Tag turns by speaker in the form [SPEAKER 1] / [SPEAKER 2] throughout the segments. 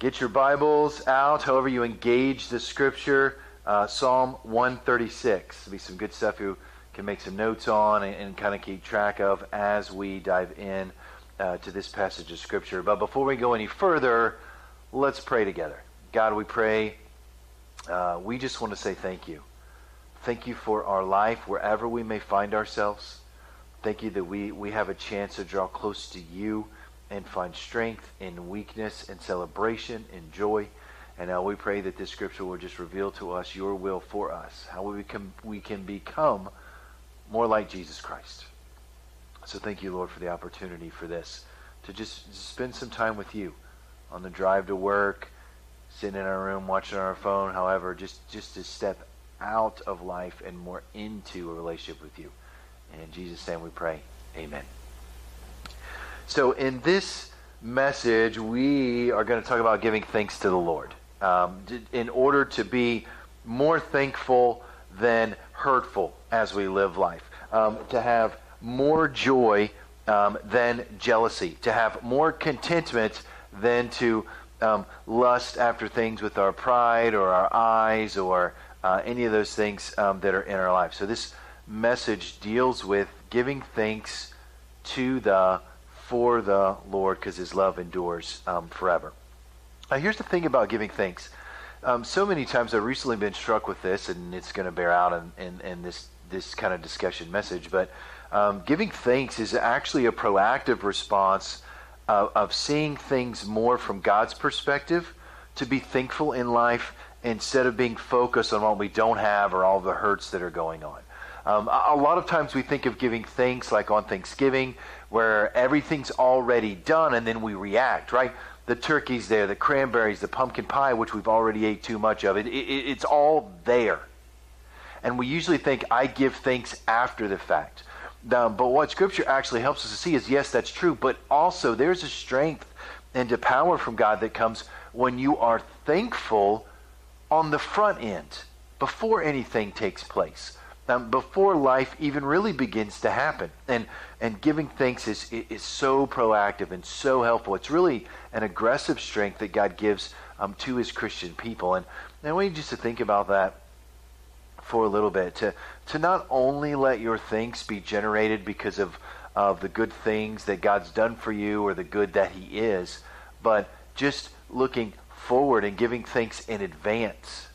[SPEAKER 1] Get your Bibles out, however you engage the scripture. Uh, Psalm 136. There'll be some good stuff you can make some notes on and, and kind of keep track of as we dive in uh, to this passage of scripture. But before we go any further, let's pray together. God, we pray. Uh, we just want to say thank you. Thank you for our life wherever we may find ourselves. Thank you that we, we have a chance to draw close to you and find strength in weakness and celebration and joy. And now we pray that this scripture will just reveal to us your will for us, how we can, we can become more like Jesus Christ. So thank you, Lord, for the opportunity for this, to just spend some time with you on the drive to work, sitting in our room, watching our phone, however, just, just to step out of life and more into a relationship with you. And in Jesus' name we pray. Amen. So, in this message, we are going to talk about giving thanks to the Lord. Um, in order to be more thankful than hurtful as we live life, um, to have more joy um, than jealousy, to have more contentment than to um, lust after things with our pride or our eyes or uh, any of those things um, that are in our life. So, this message deals with giving thanks to the for the Lord because his love endures um, forever. Now, here's the thing about giving thanks. Um, so many times I've recently been struck with this, and it's going to bear out in, in, in, this, this kind of discussion message, but um, giving thanks is actually a proactive response of, of seeing things more from God's perspective, to be thankful in life instead of being focused on what we don't have or all the hurts that are going on. Um, a, a lot of times we think of giving thanks like on Thanksgiving where everything's already done and then we react, right? The turkey's there, the cranberries, the pumpkin pie, which we've already ate too much of. It, it, it's all there. And we usually think, I give thanks after the fact. Um, but what Scripture actually helps us to see is yes, that's true, but also there's a strength and a power from God that comes when you are thankful on the front end before anything takes place um, before life even really begins to happen. And and giving thanks is is so proactive and so helpful. It's really an aggressive strength that God gives um, to His Christian people. And, and I want you just to think about that for a little bit. To to not only let your thanks be generated because of of the good things that God's done for you or the good that He is, but just looking forward and giving thanks in advance,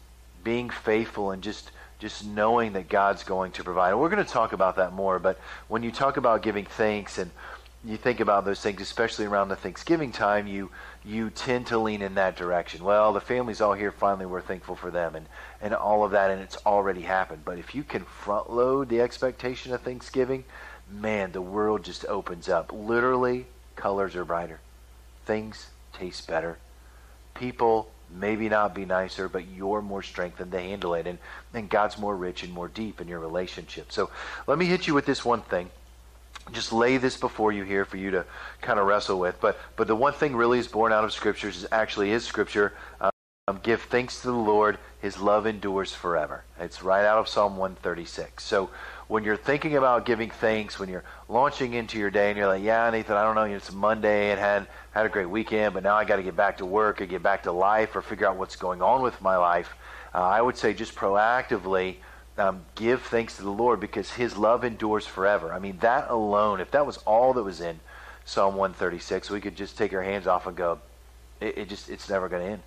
[SPEAKER 1] being faithful and just just knowing that God's going to provide. And we're going to talk about that more, but when you talk about giving thanks and you think about those things, especially around the Thanksgiving time, you you tend to lean in that direction. Well, the family's all here. Finally, we're thankful for them, and and all of that, and it's already happened. But if you can front load the expectation of Thanksgiving, man, the world just opens up. Literally, colors are brighter, things taste better, people maybe not be nicer, but you're more strengthened to handle it. And, and God's more rich and more deep in your relationship. So let me hit you with this one thing. Just lay this before you here for you to kind of wrestle with. But, but the one thing really is born out of Scriptures is actually is Scripture. Um, give thanks to the Lord. His love endures forever. It's right out of Psalm 136. So when you're thinking about giving thanks, when you're launching into your day and you're like, yeah, Nathan, I don't know, it's Monday and had had a great weekend, but now I got to get back to work or get back to life or figure out what's going on with my life. Uh, I would say just proactively um, give thanks to the Lord because His love endures forever. I mean, that alone, if that was all that was in Psalm 136, we could just take our hands off and go, it, it just, it's never going to end.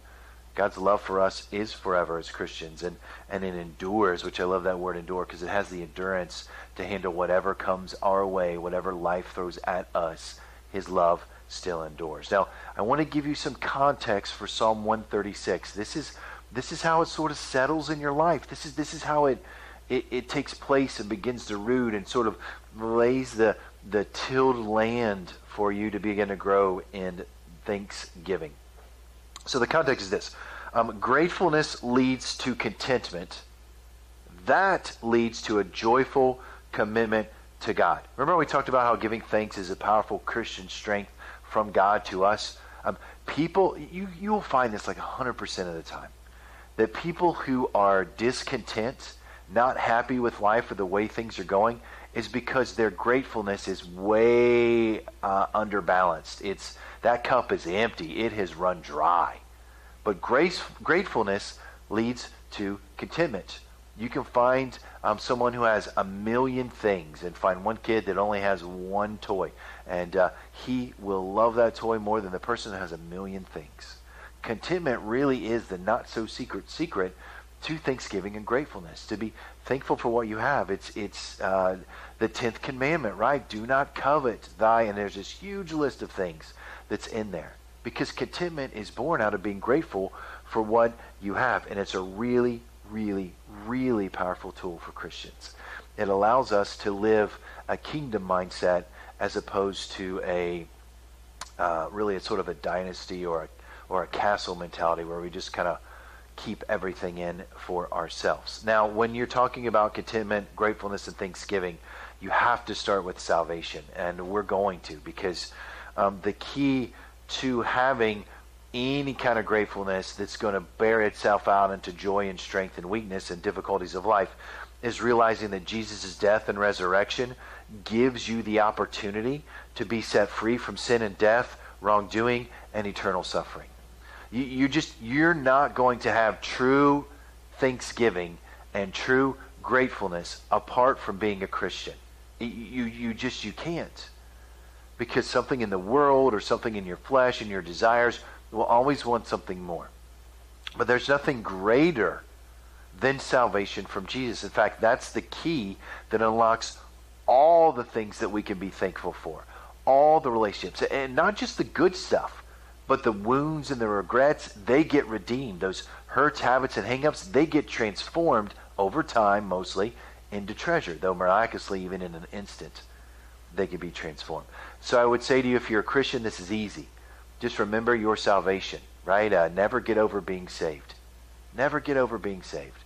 [SPEAKER 1] God's love for us is forever as Christians, and, and it endures, which I love that word endure because it has the endurance to handle whatever comes our way, whatever life throws at us. His love still endures. Now, I want to give you some context for Psalm 136. This is this is how it sort of settles in your life. This is this is how it it, it takes place and begins to root and sort of lays the the tilled land for you to begin to grow in thanksgiving. So the context is this um, gratefulness leads to contentment. That leads to a joyful commitment to God. Remember, we talked about how giving thanks is a powerful Christian strength from God to us. Um, people, you, you will find this like 100% of the time. That people who are discontent, not happy with life or the way things are going, is because their gratefulness is way uh, underbalanced. It's that cup is empty. It has run dry. But grace, gratefulness leads to contentment. You can find um, someone who has a million things and find one kid that only has one toy. And uh, he will love that toy more than the person who has a million things. Contentment really is the not so secret secret to thanksgiving and gratefulness. To be thankful for what you have. It's it's uh, the tenth commandment, right? Do not covet thy. And there's this huge list of things that's in there because contentment is born out of being grateful for what you have, and it's a really really, really powerful tool for Christians. It allows us to live a kingdom mindset as opposed to a uh, really a sort of a dynasty or a, or a castle mentality where we just kind of keep everything in for ourselves. Now, when you're talking about contentment, gratefulness, and thanksgiving, you have to start with salvation, and we're going to because um, the key to having any kind of gratefulness that's going to bear itself out into joy and strength and weakness and difficulties of life is realizing that Jesus' death and resurrection gives you the opportunity to be set free from sin and death, wrongdoing, and eternal suffering. You, you just you're not going to have true thanksgiving and true gratefulness apart from being a Christian. You, you just you can't because something in the world or something in your flesh and your desires will always want something more. But there's nothing greater than salvation from Jesus. In fact, that's the key that unlocks all the things that we can be thankful for, all the relationships, and not just the good stuff, but the wounds and the regrets, they get redeemed. Those hurts, habits, and hangups, they get transformed over time, mostly, into treasure, though miraculously, even in an instant, they can be transformed. So I would say to you, if you're a Christian, this is easy. Just remember your salvation, right? Uh, never get over being saved. Never get over being saved.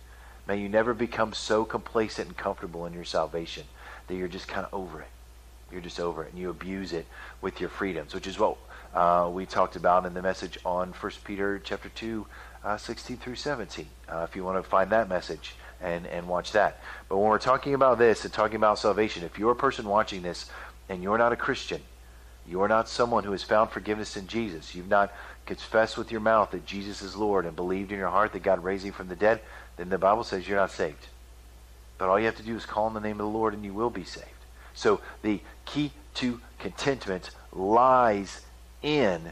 [SPEAKER 1] May you never become so complacent and comfortable in your salvation that you're just kind of over it. You're just over it, and you abuse it with your freedoms, which is what uh, we talked about in the message on 1 Peter chapter 2, uh, 16 through 17. Uh, if you want to find that message and, and watch that. But when we're talking about this and talking about salvation, if you're a person watching this and you're not a Christian, you are not someone who has found forgiveness in Jesus. You've not confessed with your mouth that Jesus is Lord and believed in your heart that God raised him from the dead. Then the Bible says you're not saved. But all you have to do is call on the name of the Lord and you will be saved. So the key to contentment lies in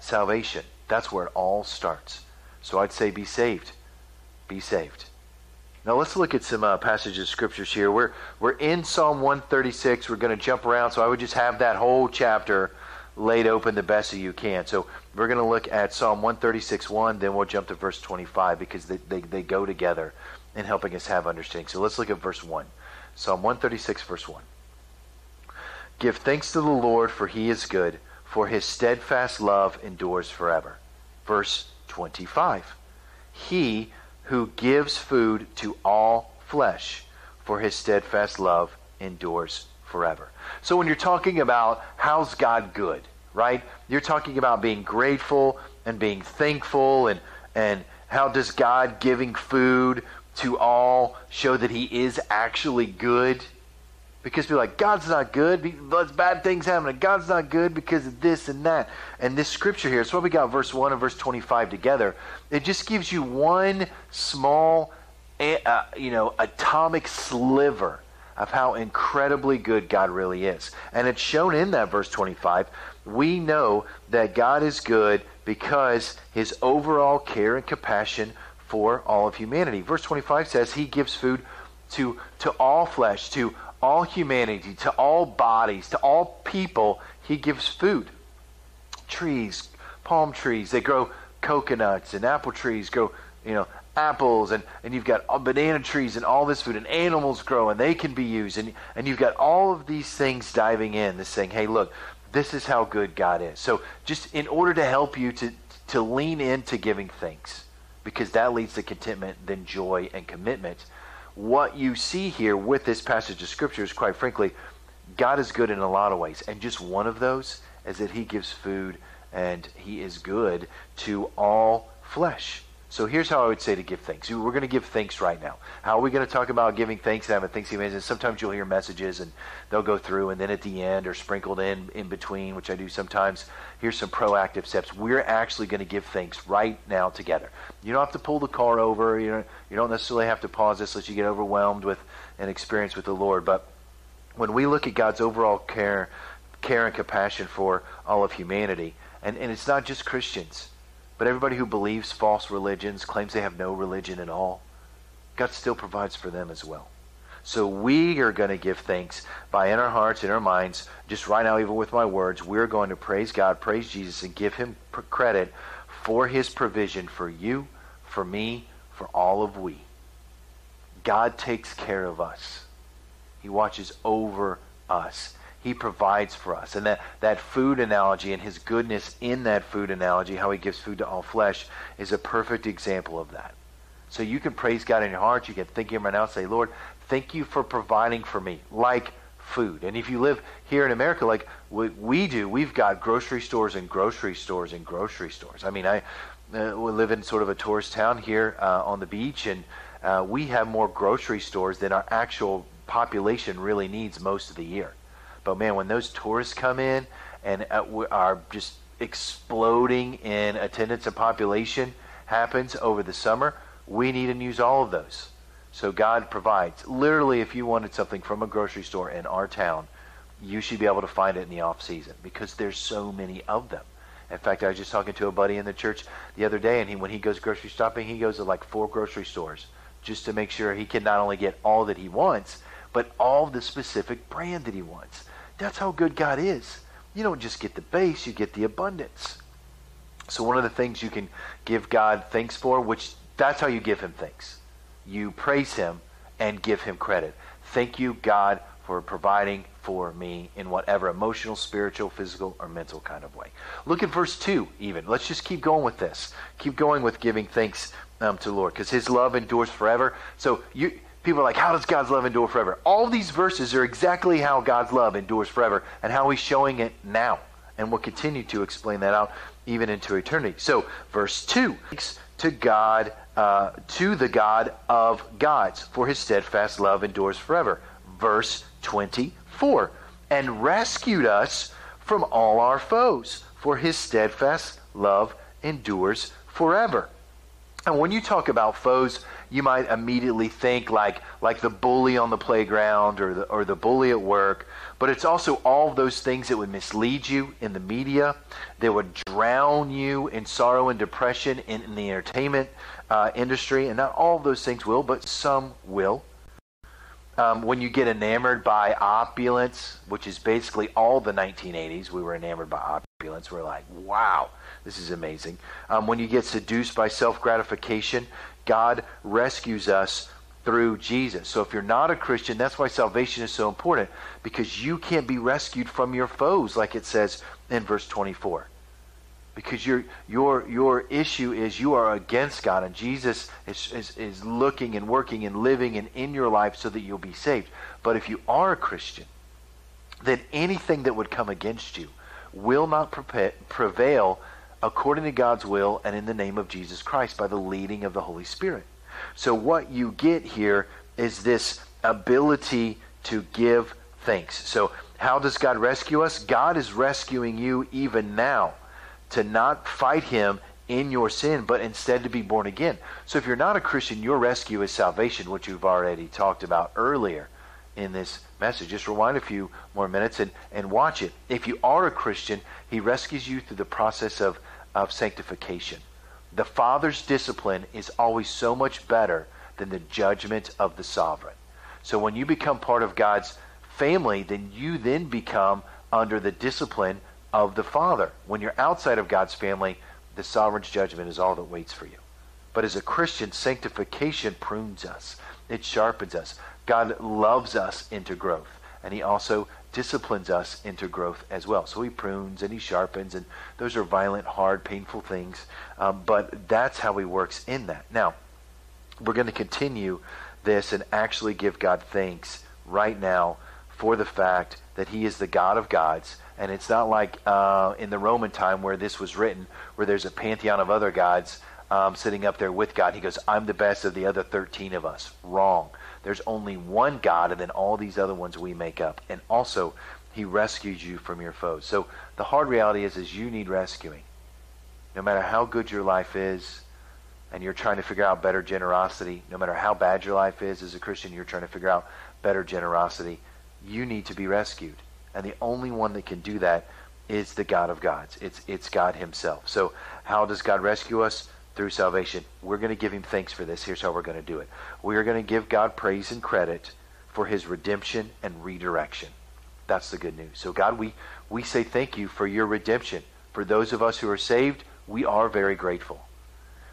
[SPEAKER 1] salvation. That's where it all starts. So I'd say be saved. Be saved. Now let's look at some uh, passages of scriptures here. We're we're in Psalm 136. We're going to jump around, so I would just have that whole chapter laid open the best that you can. So we're going to look at Psalm 136 1, then we'll jump to verse 25 because they, they, they go together in helping us have understanding. So let's look at verse 1. Psalm 136, verse 1. Give thanks to the Lord, for he is good, for his steadfast love endures forever. Verse 25. He who gives food to all flesh, for his steadfast love endures forever. So when you're talking about how's God good, right? You're talking about being grateful and being thankful and and how does God giving food to all show that he is actually good? Because we're like, God's not good. There's bad things happening. God's not good because of this and that. And this scripture here, so we got verse 1 and verse 25 together. It just gives you one small, uh, you know, atomic sliver of how incredibly good God really is. And it's shown in that verse 25. We know that God is good because his overall care and compassion for all of humanity. Verse 25 says he gives food to, to all flesh, to all humanity, to all bodies, to all people, he gives food. Trees, palm trees, they grow coconuts, and apple trees grow, you know, apples, and, and you've got banana trees and all this food, and animals grow, and they can be used, and, and you've got all of these things diving in, this saying, hey, look, this is how good God is. So just in order to help you to, to lean into giving thanks, because that leads to contentment, then joy and commitment what you see here with this passage of Scripture is, quite frankly, God is good in a lot of ways. And just one of those is that He gives food and He is good to all flesh. So here's how I would say to give thanks. We're going to give thanks right now. How are we going to talk about giving thanks and having Thanksgiving? And sometimes you'll hear messages and they'll go through, and then at the end or sprinkled in in between, which I do sometimes, here's some proactive steps. We're actually going to give thanks right now together. You don't have to pull the car over. You know, you don't necessarily have to pause this unless you get overwhelmed with an experience with the Lord. But when we look at God's overall care, care and compassion for all of humanity, and, and it's not just Christians but everybody who believes false religions, claims they have no religion at all, God still provides for them as well. So we are going to give thanks by in our hearts, in our minds, just right now, even with my words, we're going to praise God, praise Jesus, and give him credit for his provision for you, for me, for all of we. God takes care of us. He watches over us. He provides for us. And that, that food analogy and his goodness in that food analogy, how he gives food to all flesh, is a perfect example of that. So you can praise God in your heart. You can thank him right now and say, Lord, thank you for providing for me, like food. And if you live here in America, like we do, we've got grocery stores and grocery stores and grocery stores. I mean, I uh, we live in sort of a tourist town here uh, on the beach, and uh, we have more grocery stores than our actual population really needs most of the year. But man, when those tourists come in and uh, are just exploding in attendance and population happens over the summer, we need and use all of those. So God provides. Literally, if you wanted something from a grocery store in our town, you should be able to find it in the off season because there's so many of them. In fact, I was just talking to a buddy in the church the other day, and he, when he goes grocery shopping, he goes to like four grocery stores just to make sure he can not only get all that he wants, but all the specific brand that he wants. That's how good God is. You don't just get the base, you get the abundance. So one of the things you can give God thanks for, which that's how you give him thanks. You praise him and give him credit. Thank you, God, for providing for me in whatever emotional, spiritual, physical, or mental kind of way. Look at verse 2 even. Let's just keep going with this. Keep going with giving thanks um, to Lord because his love endures forever. So you people are like, how does God's love endure forever? All these verses are exactly how God's love endures forever and how he's showing it now. And we'll continue to explain that out even into eternity. So, verse 2 to God, uh, to the God of gods, for his steadfast love endures forever. Verse 24 and rescued us from all our foes, for his steadfast love endures forever. And when you talk about foes, you might immediately think like like the bully on the playground or the or the bully at work. But it's also all those things that would mislead you in the media, that would drown you in sorrow and depression in, in the entertainment uh, industry. And not all those things will, but some will. Um, when you get enamored by opulence, which is basically all the 1980s, we were enamored by opulence. We're like, wow, this is amazing. Um, when you get seduced by self gratification, God rescues us through Jesus. So if you're not a Christian, that's why salvation is so important because you can't be rescued from your foes, like it says in verse 24. Because your your your issue is you are against God, and Jesus is, is, is looking and working and living and in your life so that you'll be saved. But if you are a Christian, then anything that would come against you will not prevail according to God's will and in the name of Jesus Christ by the leading of the Holy Spirit. So, what you get here is this ability to give thanks. So, how does God rescue us? God is rescuing you even now to not fight Him in your sin, but instead to be born again. So, if you're not a Christian, your rescue is salvation, which you've already talked about earlier in this message. Just rewind a few more minutes and, and watch it. If you are a Christian, He rescues you through the process of of sanctification. The Father's discipline is always so much better than the judgment of the sovereign. So when you become part of God's family, then you then become under the discipline of the Father. When you're outside of God's family, the sovereign's judgment is all that waits for you. But as a Christian, sanctification prunes us, it sharpens us. God loves us into growth, and He also disciplines us into growth as well. So he prunes and he sharpens, and those are violent, hard, painful things. Um, but that's how he works in that. Now, we're going to continue this and actually give God thanks right now for the fact that he is the God of gods. And it's not like uh, in the Roman time where this was written, where there's a pantheon of other gods um, sitting up there with God. He goes, I'm the best of the other 13 of us. Wrong. There's only one God, and then all these other ones we make up. And also, he rescues you from your foes. So the hard reality is, is you need rescuing. No matter how good your life is, and you're trying to figure out better generosity, no matter how bad your life is as a Christian, you're trying to figure out better generosity, you need to be rescued. And the only one that can do that is the God of gods. It's, it's God himself. So how does God rescue us? Through salvation. We're going to give him thanks for this. Here's how we're going to do it. We are going to give God praise and credit for his redemption and redirection. That's the good news. So God, we, we say thank you for your redemption. For those of us who are saved, we are very grateful.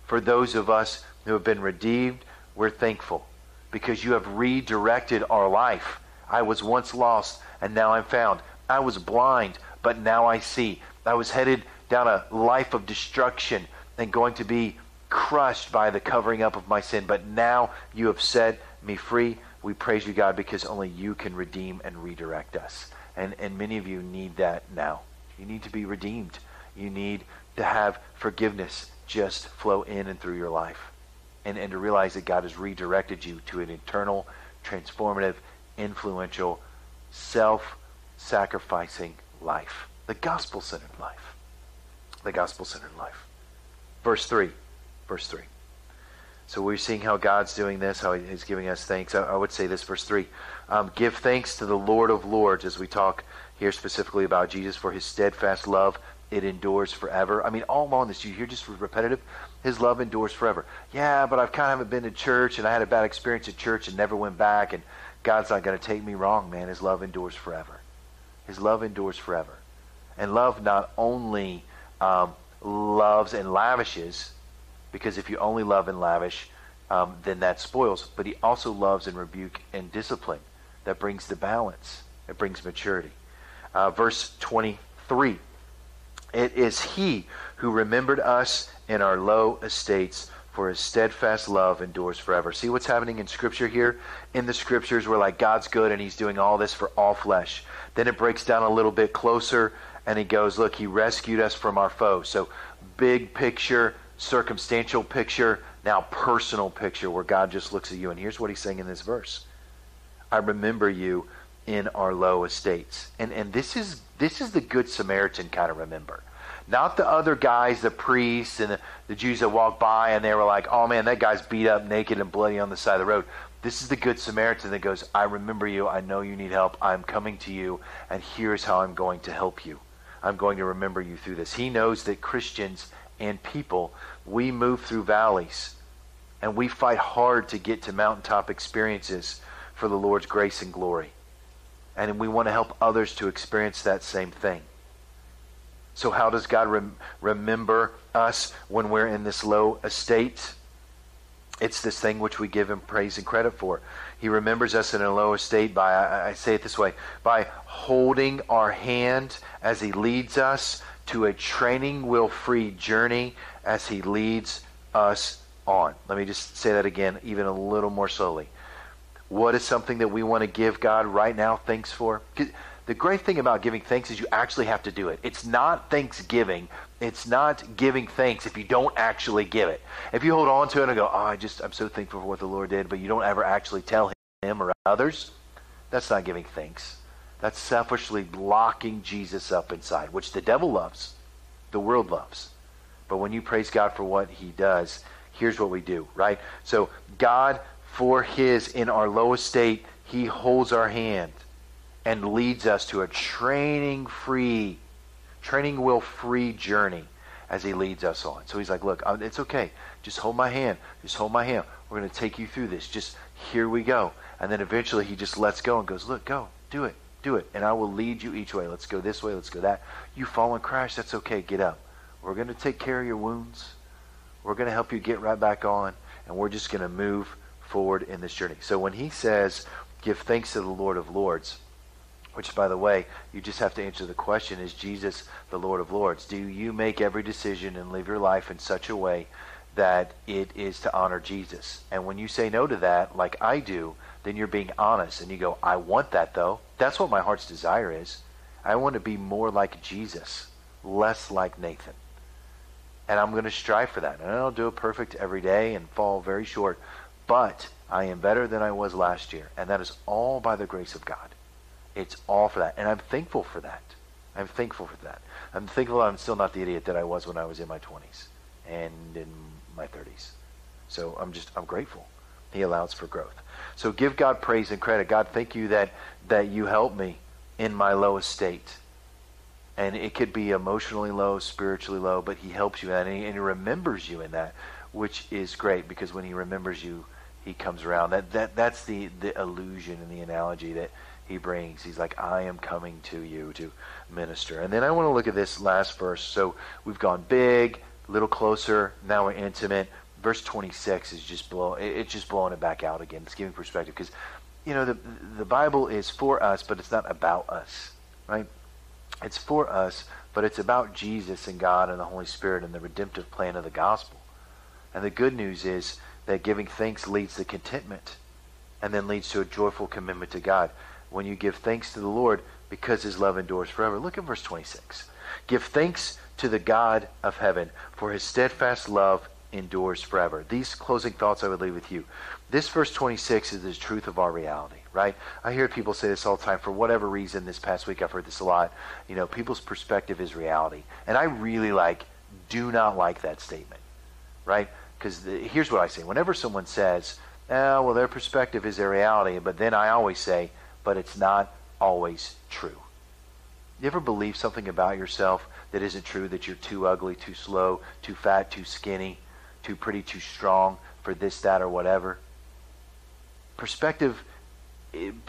[SPEAKER 1] For those of us who have been redeemed, we're thankful because you have redirected our life. I was once lost and now I'm found. I was blind, but now I see. I was headed down a life of destruction and going to be crushed by the covering up of my sin. But now you have set me free. We praise you, God, because only you can redeem and redirect us. And, and many of you need that now. You need to be redeemed. You need to have forgiveness just flow in and through your life. And, and to realize that God has redirected you to an eternal, transformative, influential, self sacrificing life. The gospel centered life. The gospel centered life. Verse 3. Verse 3. So we're seeing how God's doing this, how He's giving us thanks. I, I would say this, verse 3. Um, Give thanks to the Lord of Lords as we talk here specifically about Jesus for His steadfast love it endures forever. I mean, all along this, you hear just repetitive, his love endures forever. Yeah, but I've kind of haven't been to church, and I had a bad experience at church and never went back, and God's not going to take me wrong, man. His love endures forever. His love endures forever. And love not only um, loves and lavishes, because if you only love and lavish, um, then that spoils, but he also loves and rebuke and discipline. That brings the balance. It brings maturity. Uh, verse 23. It is He who remembered us in our low estates, for His steadfast love endures forever. See what's happening in Scripture here? In the Scriptures, we're like, God's good and He's doing all this for all flesh. Then it breaks down a little bit closer and He goes, Look, He rescued us from our foe. So, big picture, circumstantial picture, now personal picture where God just looks at you. And here's what He's saying in this verse I remember you in our low estates. And and this is this is the good Samaritan kind of remember. Not the other guys, the priests and the, the Jews that walked by and they were like, "Oh man, that guy's beat up, naked and bloody on the side of the road." This is the good Samaritan that goes, "I remember you. I know you need help. I'm coming to you, and here's how I'm going to help you. I'm going to remember you through this." He knows that Christians and people, we move through valleys and we fight hard to get to mountaintop experiences for the Lord's grace and glory and we want to help others to experience that same thing. So, how does God rem- remember us when we're in this low estate? It's this thing which we give Him praise and credit for. He remembers us in a low estate by, I, I say it this way, by holding our hand as He leads us to a training wheel free journey as He leads us on. Let me just say that again, even a little more slowly what is something that we want to give God right now thanks for? The great thing about giving thanks is you actually have to do it. It's not thanksgiving. It's not giving thanks if you don't actually give it. If you hold on to it and go, oh, I just, I'm so thankful for what the Lord did, but you don't ever actually tell him or others, that's not giving thanks. That's selfishly locking Jesus up inside, which the devil loves, the world loves. But when you praise God for what he does, here's what we do, right? So God for his in our low estate, he holds our hand and leads us to a training free, training wheel free journey as he leads us on. So he's like, look, uh, it's okay. Just hold my hand. Just hold my hand. We're going to take you through this. Just here we go. And then eventually he just lets go and goes, look, go, do it, do it. And I will lead you each way. Let's go this way. Let's go that. You fall and crash. That's okay. Get up. We're going to take care of your wounds. We're going to help you get right back on. And we're just going to move forward in this journey. So when he says, give thanks to the Lord of Lords, which, by the way, you just have to answer the question is Jesus the Lord of Lords? Do you make every decision and live your life in such a way that it is to honor Jesus? And when you say no to that, like I do, then you're being honest and you go, I want that though. That's what my heart's desire is. I want to be more like Jesus, less like Nathan. And I'm going to strive for that. And I don't do it perfect every day and fall very short. But I am better than I was last year. And that is all by the grace of God. It's all for that. And I'm thankful for that. I'm thankful for that. I'm thankful I'm still not the idiot that I was when I was in my 20s and in my 30s. So I'm just, I'm grateful. He allows for growth. So give God praise and credit. God, thank you that, that you help me in my lowest state. And it could be emotionally low, spiritually low, but he helps you and he, and he remembers you in that, which is great because when he remembers you, he comes around. That, that, that's the, the illusion and the analogy that he brings. He's like, I am coming to you to minister. And then I want to look at this last verse. So we've gone big, a little closer, now we're intimate. Verse 26 is just blow, it's just blowing it back out again. It's giving perspective because, you know, the, the Bible is for us, but it's not about us, right? It's for us, but it's about Jesus and God and the Holy Spirit and the redemptive plan of the gospel. And the good news is that giving thanks leads to contentment and then leads to a joyful commitment to God. When you give thanks to the Lord because his love endures forever. Look at verse 26. Give thanks to the God of heaven, for his steadfast love endures forever. These closing thoughts I would leave with you. This verse 26 is the truth of our reality, right? I hear people say this all the time. For whatever reason, this past week I've heard this a lot. You know, people's perspective is reality. And I really like, do not like that statement, right? Because here's what I say. Whenever someone says, oh, well, their perspective is their reality, but then I always say, but it's not always true. You ever believe something about yourself that isn't true, that you're too ugly, too slow, too fat, too skinny, too pretty, too strong for this, that, or whatever? Perspective,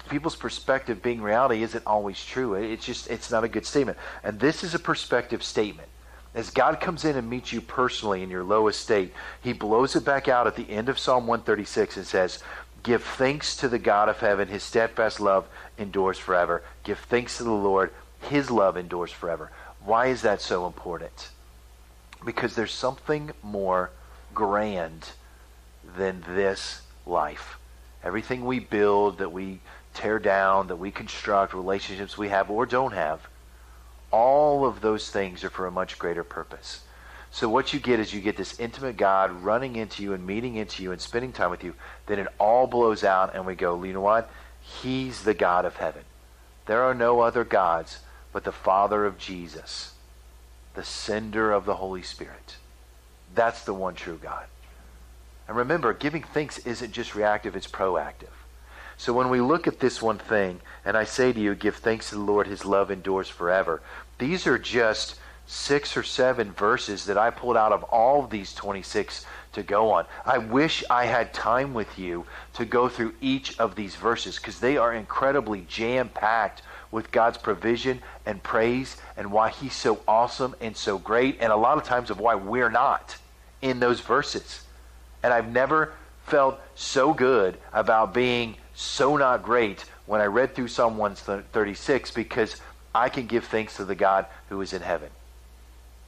[SPEAKER 1] people's perspective being reality isn't always true. It's just, it's not a good statement. And this is a perspective statement. As God comes in and meets you personally in your lowest state, he blows it back out at the end of Psalm 136 and says, Give thanks to the God of heaven. His steadfast love endures forever. Give thanks to the Lord. His love endures forever. Why is that so important? Because there's something more grand than this life. Everything we build, that we tear down, that we construct, relationships we have or don't have, all of those things are for a much greater purpose. So what you get is you get this intimate God running into you and meeting into you and spending time with you. Then it all blows out and we go, you know what? He's the God of heaven. There are no other gods but the Father of Jesus, the sender of the Holy Spirit. That's the one true God. And remember, giving thanks isn't just reactive, it's proactive. So when we look at this one thing, and I say to you, give thanks to the Lord, his love endures forever, these are just six or seven verses that I pulled out of all of these 26 to go on. I wish I had time with you to go through each of these verses because they are incredibly jam packed with God's provision and praise and why He's so awesome and so great, and a lot of times of why we're not in those verses. And I've never felt so good about being so not great when I read through Psalm 136 because I can give thanks to the God who is in heaven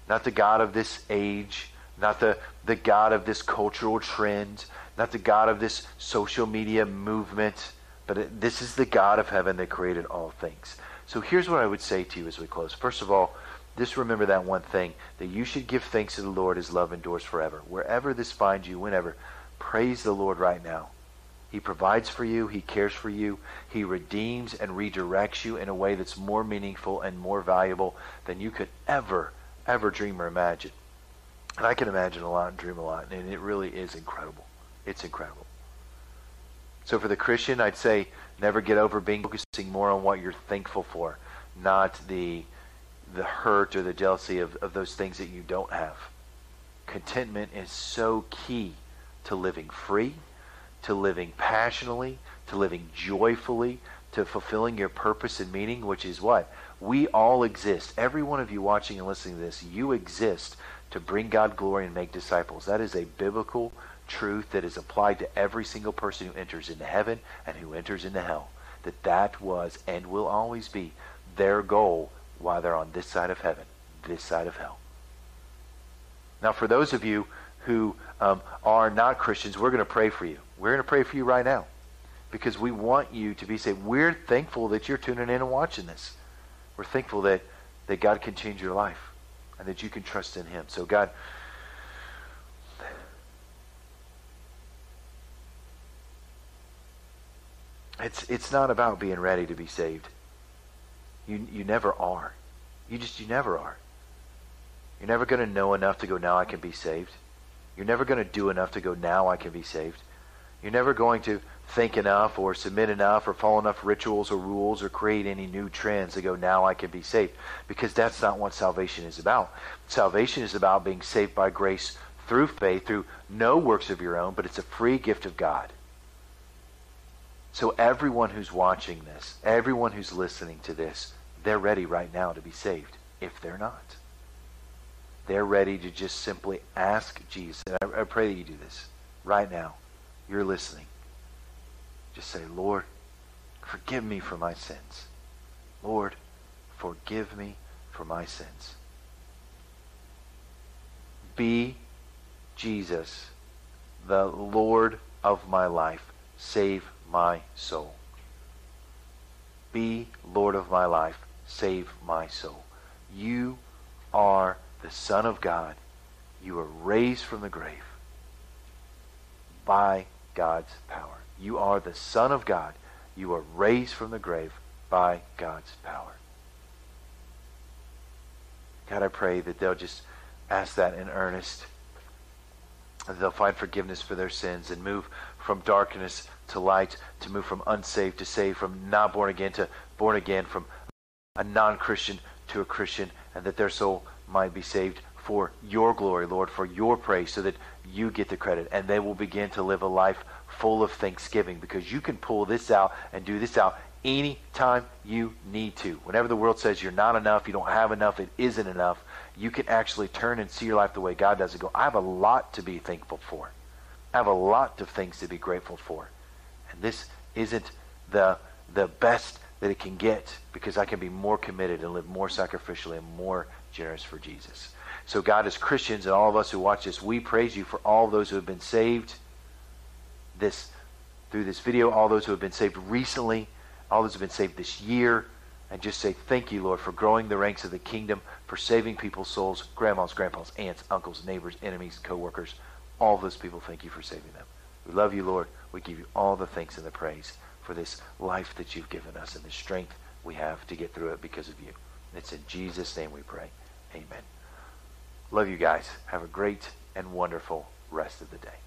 [SPEAKER 1] not the God of this age, not the, the God of this cultural trend, not the God of this social media movement, but this is the God of heaven that created all things. So here's what I would say to you as we close. First of all, just remember that one thing that you should give thanks to the Lord. His love endures forever. Wherever this finds you, whenever, praise the Lord right now. He provides for you. He cares for you. He redeems and redirects you in a way that's more meaningful and more valuable than you could ever ever dream or imagine. And I can imagine a lot and dream a lot, and it really is incredible. It's incredible. So for the Christian, I'd say never get over being focusing more on what you're thankful for, not the the hurt or the jealousy of, of those things that you don't have. Contentment is so key to living free, to living passionately, to living joyfully, to fulfilling your purpose and meaning, which is what? We all exist. Every one of you watching and listening to this, you exist to bring God glory and make disciples. That is a biblical truth that is applied to every single person who enters into heaven and who enters into hell. That that was and will always be their goal while they're on this side of heaven, this side of hell. Now, for those of you who um, are not Christians, we're going to pray for you. We're going to pray for you right now because we want you to be saved. We're thankful that you're tuning in and watching this. We're thankful that, that God can change your life and that you can trust in Him. So, God, it's, it's not about being ready to be saved. You, you never are. You just, you never are. You're never going to know enough to go, now I can be saved. You're never going to do enough to go, now I can be saved. You're never going to think enough or submit enough or follow enough rituals or rules or create any new trends to go, now I can be saved. Because that's not what salvation is about. Salvation is about being saved by grace through faith, through no works of your own, but it's a free gift of God. So everyone who's watching this, everyone who's listening to this, they're ready right now to be saved. If they're not, they're ready to just simply ask Jesus. And I, I pray that you do this right now. You're listening. Just say, Lord, forgive me for my sins. Lord, forgive me for my sins. Be Jesus, the Lord of my life. Save my soul. Be Lord of my life. Save my soul. You are the Son of God. You are raised from the grave by God's power. You are the Son of God. You are raised from the grave by God's power. God, I pray that they'll just ask that in earnest. That they'll find forgiveness for their sins and move from darkness to light, to move from unsaved to saved, from not born again to born again, from a non Christian to a Christian, and that their soul might be saved for your glory, Lord, for your praise, so that you get the credit. And they will begin to live a life full of thanksgiving because you can pull this out and do this out anytime you need to. Whenever the world says you're not enough, you don't have enough, it isn't enough, you can actually turn and see your life the way God does and go, I have a lot to be thankful for. I have a lot of things to be grateful for. And this isn't the the best that it can get because I can be more committed and live more sacrificially and more generous for Jesus. So God, as Christians and all of us who watch this, we praise you for all those who have been saved this through this video, all those who have been saved recently, all those who have been saved this year, and just say thank you, Lord, for growing the ranks of the kingdom, for saving people's souls, grandmas, grandpas, aunts, uncles, neighbors, enemies, co-workers. All those people, thank you for saving them. We love you, Lord. We give you all the thanks and the praise for this life that you've given us and the strength we have to get through it because of you. It's in Jesus' name we pray. Amen. Love you guys. Have a great and wonderful rest of the day.